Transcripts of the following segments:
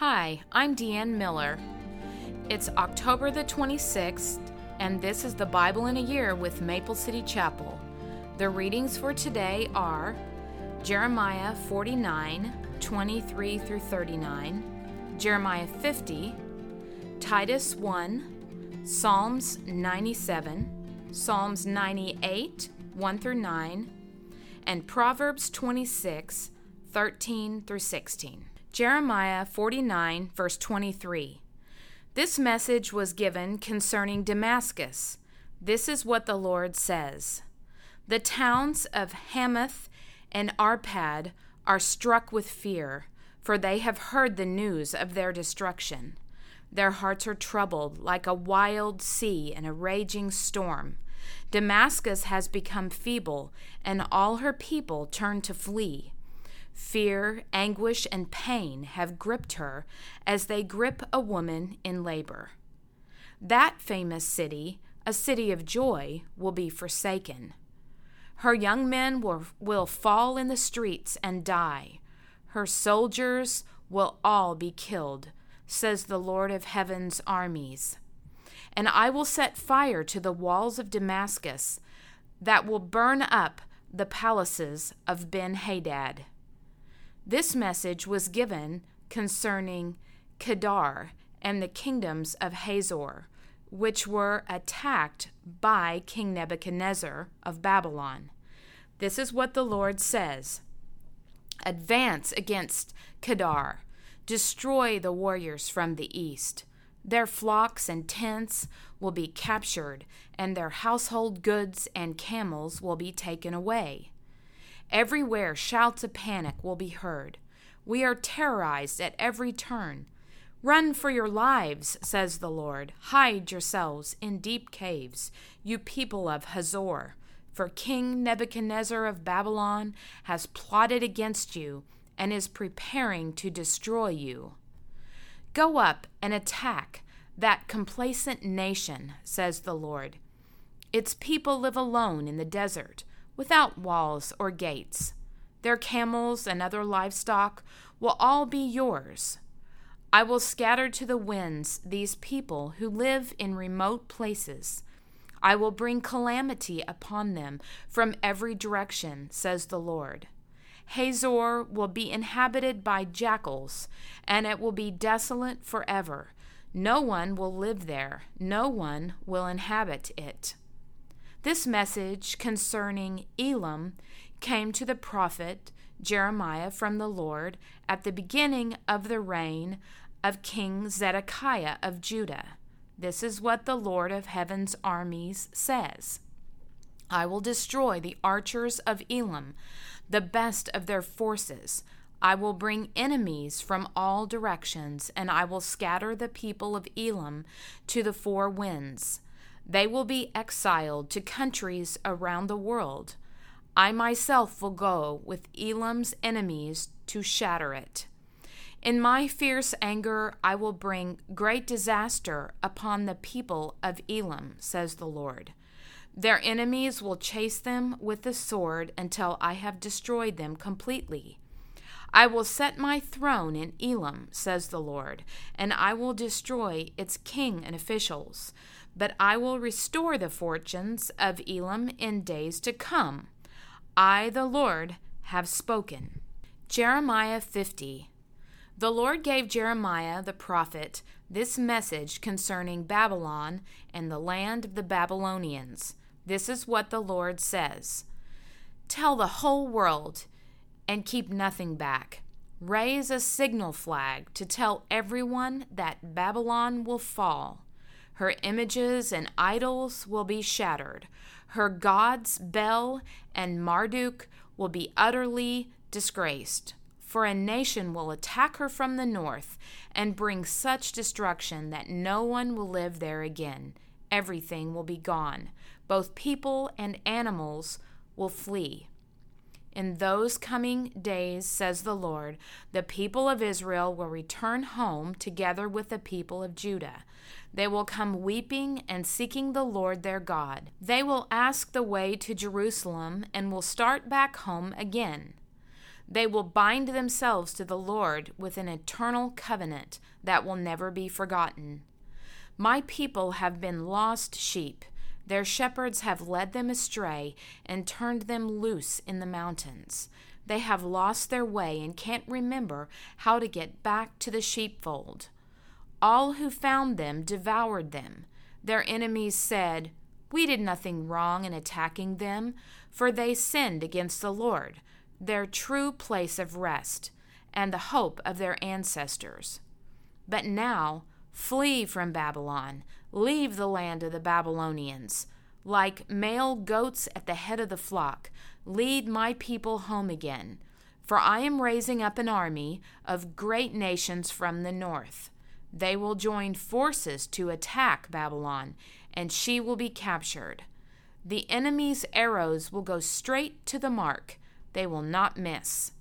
Hi, I'm DeAnn Miller. It's October the 26th, and this is the Bible in a Year with Maple City Chapel. The readings for today are Jeremiah 49, 23 through 39, Jeremiah 50, Titus 1, Psalms 97, Psalms 98, 1 through 9, and Proverbs 26, 13 through 16. Jeremiah 49, verse 23. This message was given concerning Damascus. This is what the Lord says The towns of Hamath and Arpad are struck with fear, for they have heard the news of their destruction. Their hearts are troubled like a wild sea in a raging storm. Damascus has become feeble, and all her people turn to flee. Fear, anguish, and pain have gripped her as they grip a woman in labor. That famous city, a city of joy, will be forsaken. Her young men will, will fall in the streets and die. Her soldiers will all be killed, says the Lord of heaven's armies. And I will set fire to the walls of Damascus that will burn up the palaces of Ben Hadad. This message was given concerning Kedar and the kingdoms of Hazor, which were attacked by King Nebuchadnezzar of Babylon. This is what the Lord says Advance against Kedar, destroy the warriors from the east. Their flocks and tents will be captured, and their household goods and camels will be taken away. Everywhere shouts of panic will be heard. We are terrorized at every turn. Run for your lives, says the Lord. Hide yourselves in deep caves, you people of Hazor. For King Nebuchadnezzar of Babylon has plotted against you and is preparing to destroy you. Go up and attack that complacent nation, says the Lord. Its people live alone in the desert without walls or gates. Their camels and other livestock will all be yours. I will scatter to the winds these people who live in remote places. I will bring calamity upon them from every direction, says the Lord. Hazor will be inhabited by jackals, and it will be desolate forever. No one will live there, no one will inhabit it. This message concerning Elam came to the prophet Jeremiah from the Lord at the beginning of the reign of King Zedekiah of Judah. This is what the Lord of heaven's armies says I will destroy the archers of Elam, the best of their forces. I will bring enemies from all directions, and I will scatter the people of Elam to the four winds. They will be exiled to countries around the world. I myself will go with Elam's enemies to shatter it. In my fierce anger, I will bring great disaster upon the people of Elam, says the Lord. Their enemies will chase them with the sword until I have destroyed them completely. I will set my throne in Elam, says the Lord, and I will destroy its king and officials but I will restore the fortunes of Elam in days to come. I, the Lord, have spoken. Jeremiah 50. The Lord gave Jeremiah the prophet this message concerning Babylon and the land of the Babylonians. This is what the Lord says Tell the whole world and keep nothing back. Raise a signal flag to tell everyone that Babylon will fall. Her images and idols will be shattered. Her gods, Bel and Marduk, will be utterly disgraced. For a nation will attack her from the north and bring such destruction that no one will live there again. Everything will be gone. Both people and animals will flee. In those coming days, says the Lord, the people of Israel will return home together with the people of Judah. They will come weeping and seeking the Lord their God. They will ask the way to Jerusalem and will start back home again. They will bind themselves to the Lord with an eternal covenant that will never be forgotten. My people have been lost sheep. Their shepherds have led them astray and turned them loose in the mountains. They have lost their way and can't remember how to get back to the sheepfold. All who found them devoured them. Their enemies said, We did nothing wrong in attacking them, for they sinned against the Lord, their true place of rest, and the hope of their ancestors. But now, flee from Babylon, leave the land of the Babylonians. Like male goats at the head of the flock, lead my people home again. For I am raising up an army of great nations from the north. They will join forces to attack Babylon, and she will be captured. The enemy's arrows will go straight to the mark, they will not miss.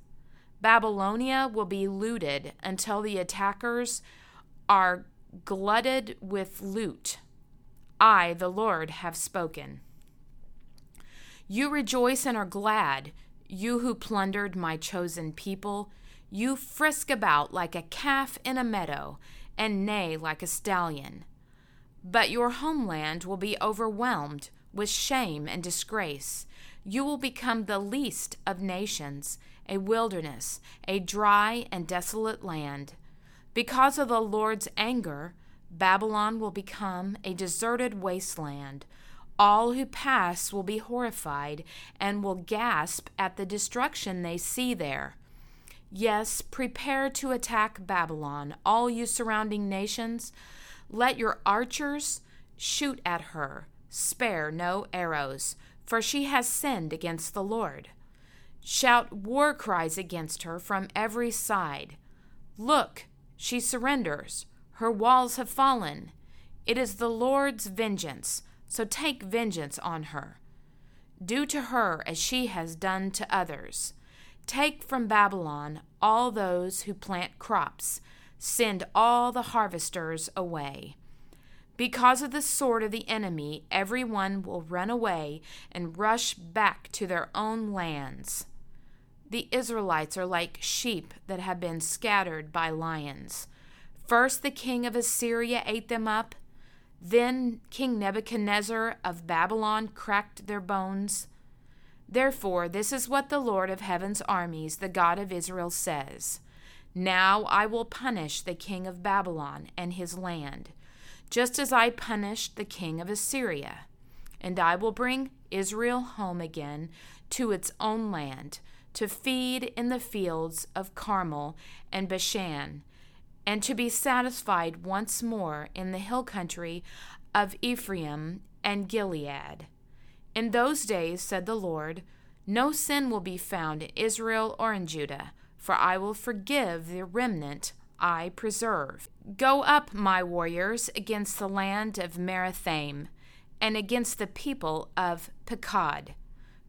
Babylonia will be looted until the attackers are glutted with loot. I, the Lord, have spoken. You rejoice and are glad, you who plundered my chosen people. You frisk about like a calf in a meadow and neigh like a stallion. But your homeland will be overwhelmed with shame and disgrace. You will become the least of nations, a wilderness, a dry and desolate land. Because of the Lord's anger, Babylon will become a deserted wasteland. All who pass will be horrified and will gasp at the destruction they see there. Yes, prepare to attack Babylon, all you surrounding nations. Let your archers shoot at her. Spare no arrows, for she has sinned against the Lord. Shout war cries against her from every side. Look, she surrenders. Her walls have fallen. It is the Lord's vengeance, so take vengeance on her. Do to her as she has done to others. Take from Babylon all those who plant crops, send all the harvesters away. Because of the sword of the enemy, everyone will run away and rush back to their own lands. The Israelites are like sheep that have been scattered by lions. First, the king of Assyria ate them up. Then, King Nebuchadnezzar of Babylon cracked their bones. Therefore, this is what the Lord of heaven's armies, the God of Israel, says Now I will punish the king of Babylon and his land, just as I punished the king of Assyria. And I will bring Israel home again to its own land, to feed in the fields of Carmel and Bashan, and to be satisfied once more in the hill country of Ephraim and Gilead. In those days, said the Lord, no sin will be found in Israel or in Judah, for I will forgive the remnant I preserve. Go up, my warriors, against the land of Merathaim, and against the people of Pekod.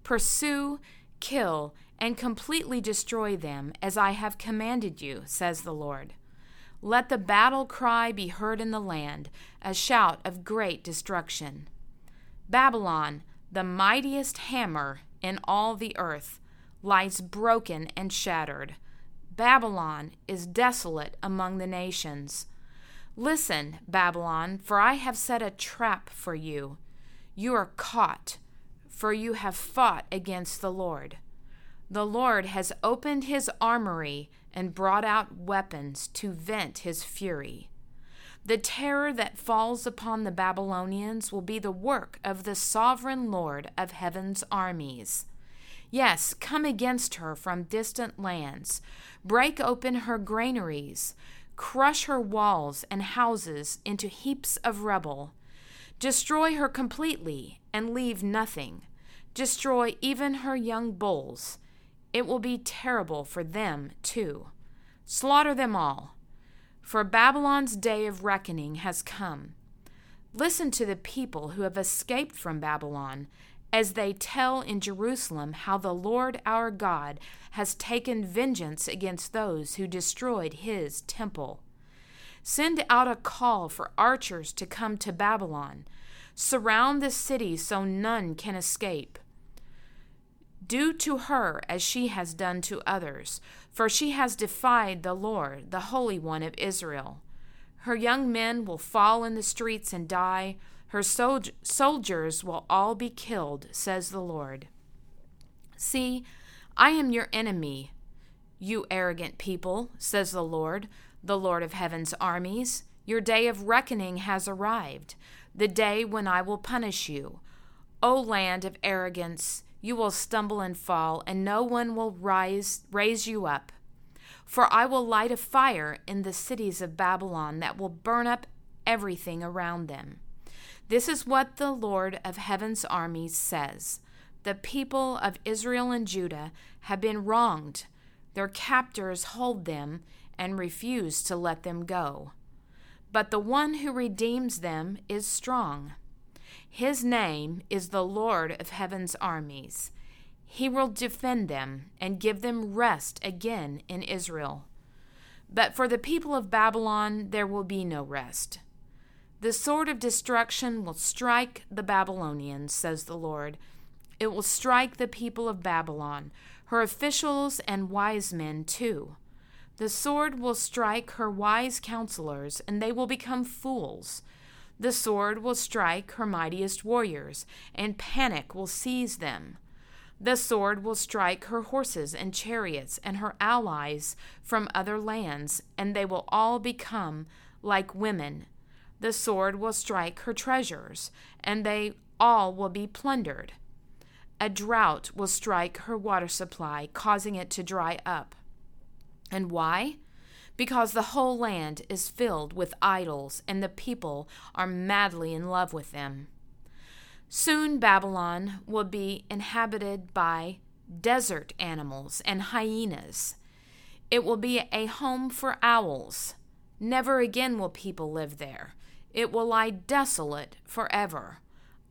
Pursue, kill, and completely destroy them, as I have commanded you, says the Lord. Let the battle cry be heard in the land, a shout of great destruction. Babylon, the mightiest hammer in all the earth, lies broken and shattered. Babylon is desolate among the nations. Listen, Babylon, for I have set a trap for you. You are caught, for you have fought against the Lord. The Lord has opened his armory and brought out weapons to vent his fury. The terror that falls upon the Babylonians will be the work of the sovereign Lord of heaven's armies. Yes, come against her from distant lands, break open her granaries, crush her walls and houses into heaps of rubble, destroy her completely and leave nothing, destroy even her young bulls. It will be terrible for them, too. Slaughter them all for Babylon's day of reckoning has come. Listen to the people who have escaped from Babylon as they tell in Jerusalem how the Lord our God has taken vengeance against those who destroyed his temple. Send out a call for archers to come to Babylon. Surround the city so none can escape. Do to her as she has done to others, for she has defied the Lord, the Holy One of Israel. Her young men will fall in the streets and die. Her sol- soldiers will all be killed, says the Lord. See, I am your enemy, you arrogant people, says the Lord, the Lord of heaven's armies. Your day of reckoning has arrived, the day when I will punish you. O land of arrogance, you will stumble and fall, and no one will rise raise you up. For I will light a fire in the cities of Babylon that will burn up everything around them. This is what the Lord of heaven's armies says. The people of Israel and Judah have been wronged. Their captors hold them and refuse to let them go. But the one who redeems them is strong. His name is the Lord of heaven's armies. He will defend them and give them rest again in Israel. But for the people of Babylon there will be no rest. The sword of destruction will strike the Babylonians, says the Lord. It will strike the people of Babylon, her officials and wise men too. The sword will strike her wise counselors, and they will become fools. The sword will strike her mightiest warriors, and panic will seize them. The sword will strike her horses and chariots and her allies from other lands, and they will all become like women. The sword will strike her treasures, and they all will be plundered. A drought will strike her water supply, causing it to dry up. And why? Because the whole land is filled with idols, and the people are madly in love with them. Soon Babylon will be inhabited by desert animals and hyenas. It will be a home for owls. Never again will people live there. It will lie desolate forever.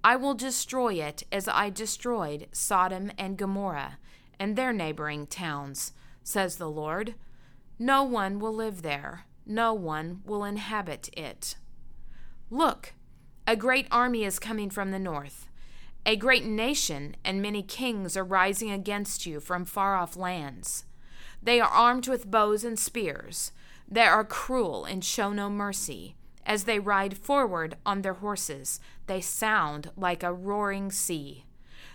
I will destroy it as I destroyed Sodom and Gomorrah and their neighboring towns, says the Lord. No one will live there, no one will inhabit it. Look, a great army is coming from the north. A great nation and many kings are rising against you from far off lands. They are armed with bows and spears. They are cruel and show no mercy. As they ride forward on their horses, they sound like a roaring sea.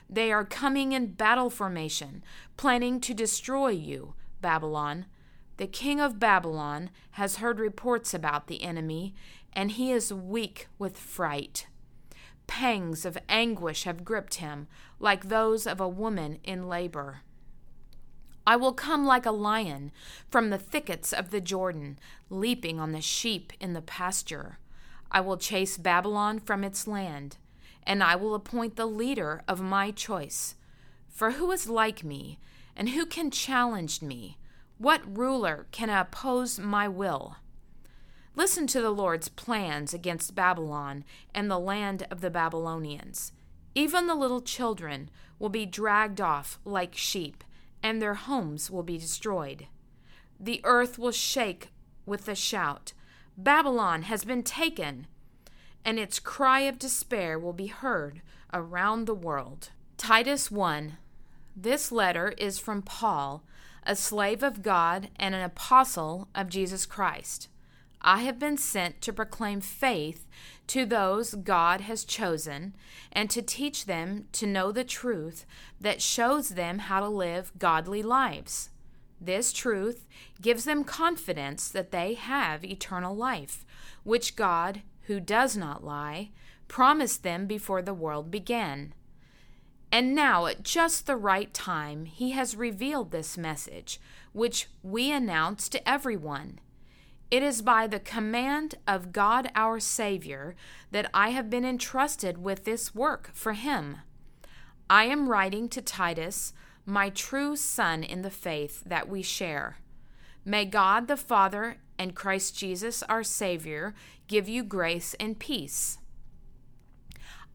They are coming in battle formation, planning to destroy you, Babylon. The king of Babylon has heard reports about the enemy and he is weak with fright. Pangs of anguish have gripped him, like those of a woman in labor. I will come like a lion from the thickets of the Jordan, leaping on the sheep in the pasture. I will chase Babylon from its land, and I will appoint the leader of my choice. For who is like me, and who can challenge me? What ruler can oppose my will? Listen to the Lord's plans against Babylon and the land of the Babylonians. Even the little children will be dragged off like sheep, and their homes will be destroyed. The earth will shake with a shout Babylon has been taken! And its cry of despair will be heard around the world. Titus 1. This letter is from Paul, a slave of God and an apostle of Jesus Christ. I have been sent to proclaim faith to those God has chosen and to teach them to know the truth that shows them how to live godly lives. This truth gives them confidence that they have eternal life, which God, who does not lie, promised them before the world began. And now, at just the right time, He has revealed this message, which we announce to everyone. It is by the command of God our Savior that I have been entrusted with this work for Him. I am writing to Titus, my true son in the faith that we share. May God the Father and Christ Jesus our Savior give you grace and peace.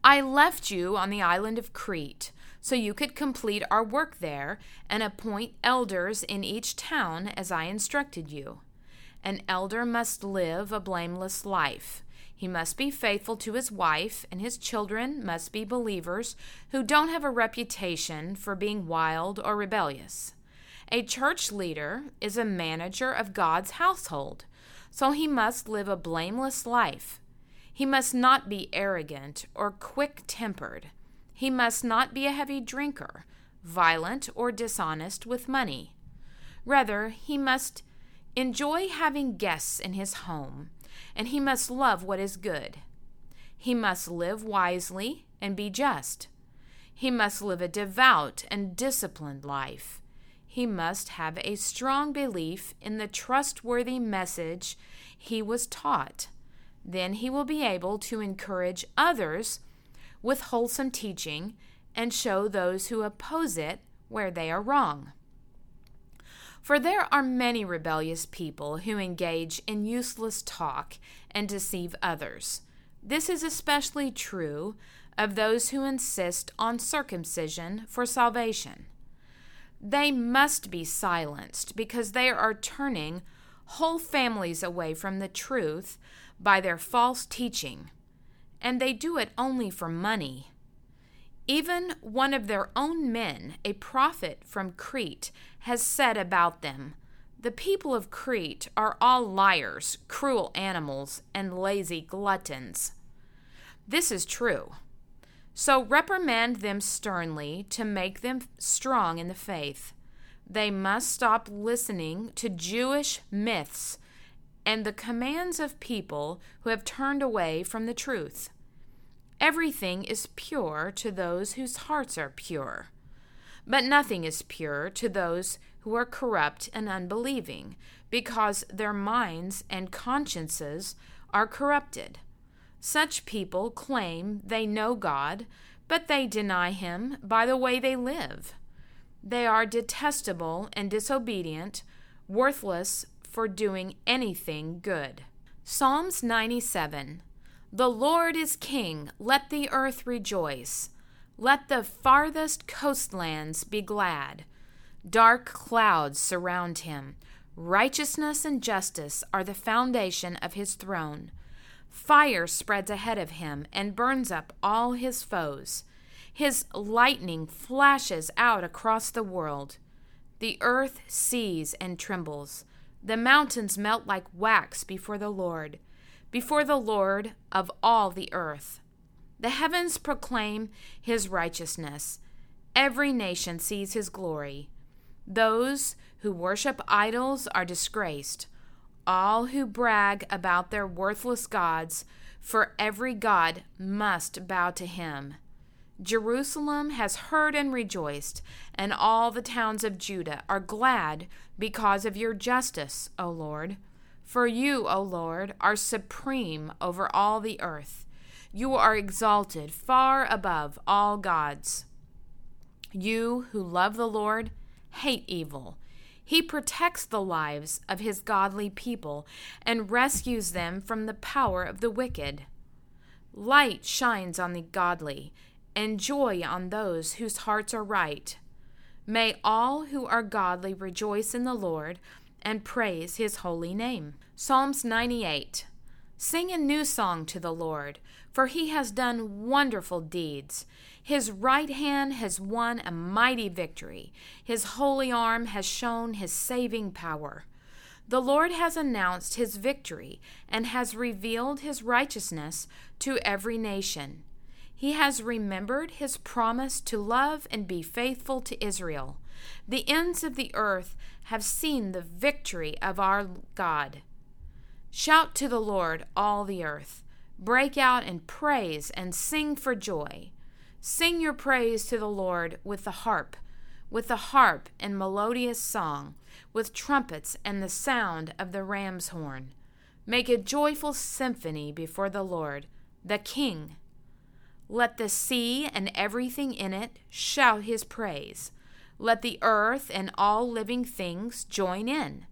I left you on the island of Crete so you could complete our work there and appoint elders in each town as I instructed you. An elder must live a blameless life. He must be faithful to his wife, and his children must be believers who don't have a reputation for being wild or rebellious. A church leader is a manager of God's household, so he must live a blameless life. He must not be arrogant or quick tempered. He must not be a heavy drinker, violent, or dishonest with money. Rather, he must enjoy having guests in his home and he must love what is good. He must live wisely and be just. He must live a devout and disciplined life. He must have a strong belief in the trustworthy message he was taught. Then he will be able to encourage others with wholesome teaching and show those who oppose it where they are wrong. For there are many rebellious people who engage in useless talk and deceive others. This is especially true of those who insist on circumcision for salvation. They must be silenced because they are turning whole families away from the truth by their false teaching, and they do it only for money. Even one of their own men, a prophet from Crete, has said about them The people of Crete are all liars, cruel animals, and lazy gluttons. This is true. So reprimand them sternly to make them strong in the faith. They must stop listening to Jewish myths and the commands of people who have turned away from the truth. Everything is pure to those whose hearts are pure. But nothing is pure to those who are corrupt and unbelieving, because their minds and consciences are corrupted. Such people claim they know God, but they deny Him by the way they live. They are detestable and disobedient, worthless for doing anything good. Psalms 97 the Lord is king, let the earth rejoice. Let the farthest coastlands be glad. Dark clouds surround him. Righteousness and justice are the foundation of his throne. Fire spreads ahead of him and burns up all his foes. His lightning flashes out across the world. The earth sees and trembles. The mountains melt like wax before the Lord before the Lord of all the earth. The heavens proclaim his righteousness, every nation sees his glory. Those who worship idols are disgraced, all who brag about their worthless gods, for every god must bow to him. Jerusalem has heard and rejoiced, and all the towns of Judah are glad because of your justice, O Lord. For you, O Lord, are supreme over all the earth. You are exalted far above all gods. You who love the Lord hate evil. He protects the lives of his godly people and rescues them from the power of the wicked. Light shines on the godly, and joy on those whose hearts are right. May all who are godly rejoice in the Lord and praise his holy name. Psalms 98 Sing a new song to the Lord, for he has done wonderful deeds. His right hand has won a mighty victory, his holy arm has shown his saving power. The Lord has announced his victory and has revealed his righteousness to every nation. He has remembered his promise to love and be faithful to Israel. The ends of the earth have seen the victory of our God. Shout to the Lord, all the earth. Break out in praise and sing for joy. Sing your praise to the Lord with the harp, with the harp and melodious song, with trumpets and the sound of the ram's horn. Make a joyful symphony before the Lord, the King. Let the sea and everything in it shout his praise. Let the earth and all living things join in.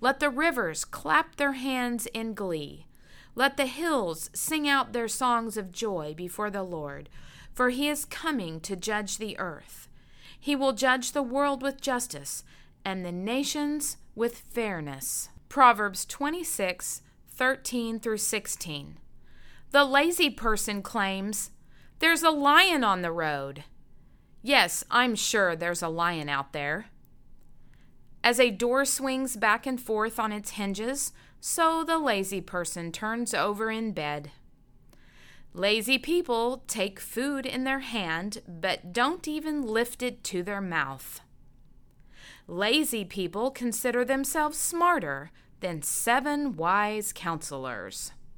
Let the rivers clap their hands in glee. Let the hills sing out their songs of joy before the Lord, for he is coming to judge the earth. He will judge the world with justice and the nations with fairness. Proverbs 26 13 through 16. The lazy person claims, There's a lion on the road. Yes, I'm sure there's a lion out there. As a door swings back and forth on its hinges, so the lazy person turns over in bed. Lazy people take food in their hand but don't even lift it to their mouth. Lazy people consider themselves smarter than seven wise counselors.